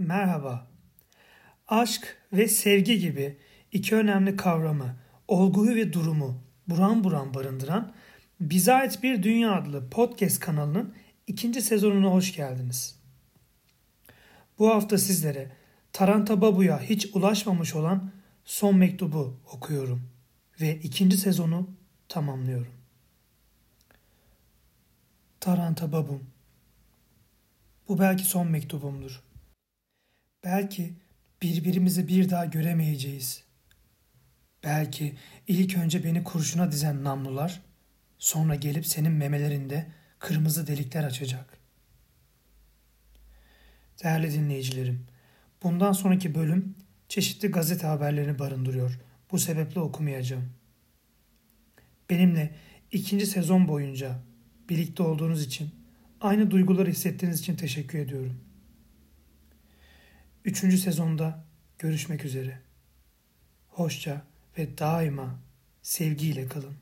Merhaba. Aşk ve sevgi gibi iki önemli kavramı, olguyu ve durumu buran buran barındıran Bize Ait Bir Dünya adlı podcast kanalının ikinci sezonuna hoş geldiniz. Bu hafta sizlere Taranta Babu'ya hiç ulaşmamış olan son mektubu okuyorum ve ikinci sezonu tamamlıyorum. Taranta Babum Bu belki son mektubumdur. Belki birbirimizi bir daha göremeyeceğiz. Belki ilk önce beni kurşuna dizen namlular, sonra gelip senin memelerinde kırmızı delikler açacak. Değerli dinleyicilerim, bundan sonraki bölüm çeşitli gazete haberlerini barındırıyor. Bu sebeple okumayacağım. Benimle ikinci sezon boyunca birlikte olduğunuz için, aynı duyguları hissettiğiniz için teşekkür ediyorum. Üçüncü sezonda görüşmek üzere. Hoşça ve daima sevgiyle kalın.